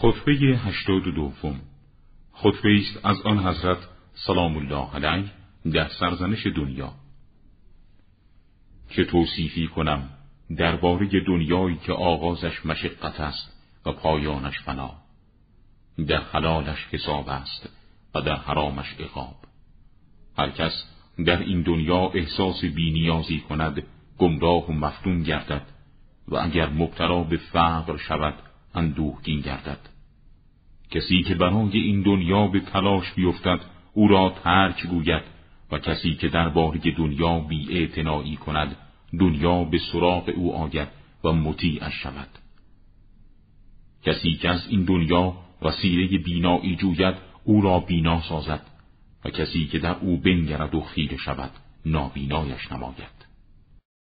خطبه هشتاد و دوم. خطبه است از آن حضرت سلام الله علیه در سرزنش دنیا. که توصیفی کنم درباره دنیایی که آغازش مشقت است و پایانش فنا. در حلالش حساب است و در حرامش عقاب. هر کس در این دنیا احساس بینیازی کند گمراه و مفتون گردد و اگر مبتلا به فقر شود اندوهگین گردد. کسی که برای این دنیا به تلاش بیفتد او را ترک گوید و کسی که درباره دنیا بی کند دنیا به سراغ او آید و مطیعش شود. کسی که از این دنیا وسیله بینایی جوید او را بینا سازد و کسی که در او بنگرد و خیره شود نابینایش نماید.